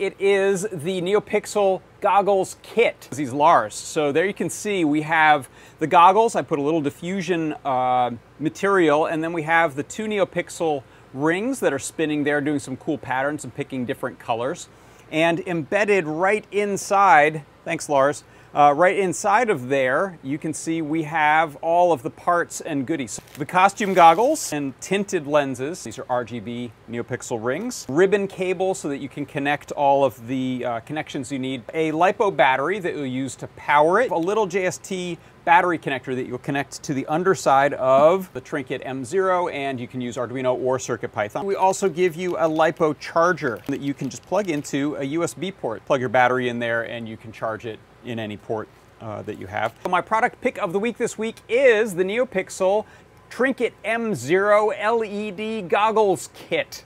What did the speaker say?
It is the NeoPixel goggles kit. These Lars. So there you can see we have the goggles. I put a little diffusion uh, material and then we have the two NeoPixel rings that are spinning there doing some cool patterns and picking different colors. And embedded right inside, thanks Lars, uh, right inside of there, you can see we have all of the parts and goodies. The costume goggles and tinted lenses. These are RGB NeoPixel rings. Ribbon cable so that you can connect all of the uh, connections you need. A LiPo battery that you'll use to power it. A little JST battery connector that you'll connect to the underside of the Trinket M0 and you can use Arduino or CircuitPython. We also give you a LiPo charger that you can just plug into a USB port. Plug your battery in there and you can charge it in any port uh, that you have. So my product pick of the week this week is the NeoPixel Trinket M0 LED Goggles Kit.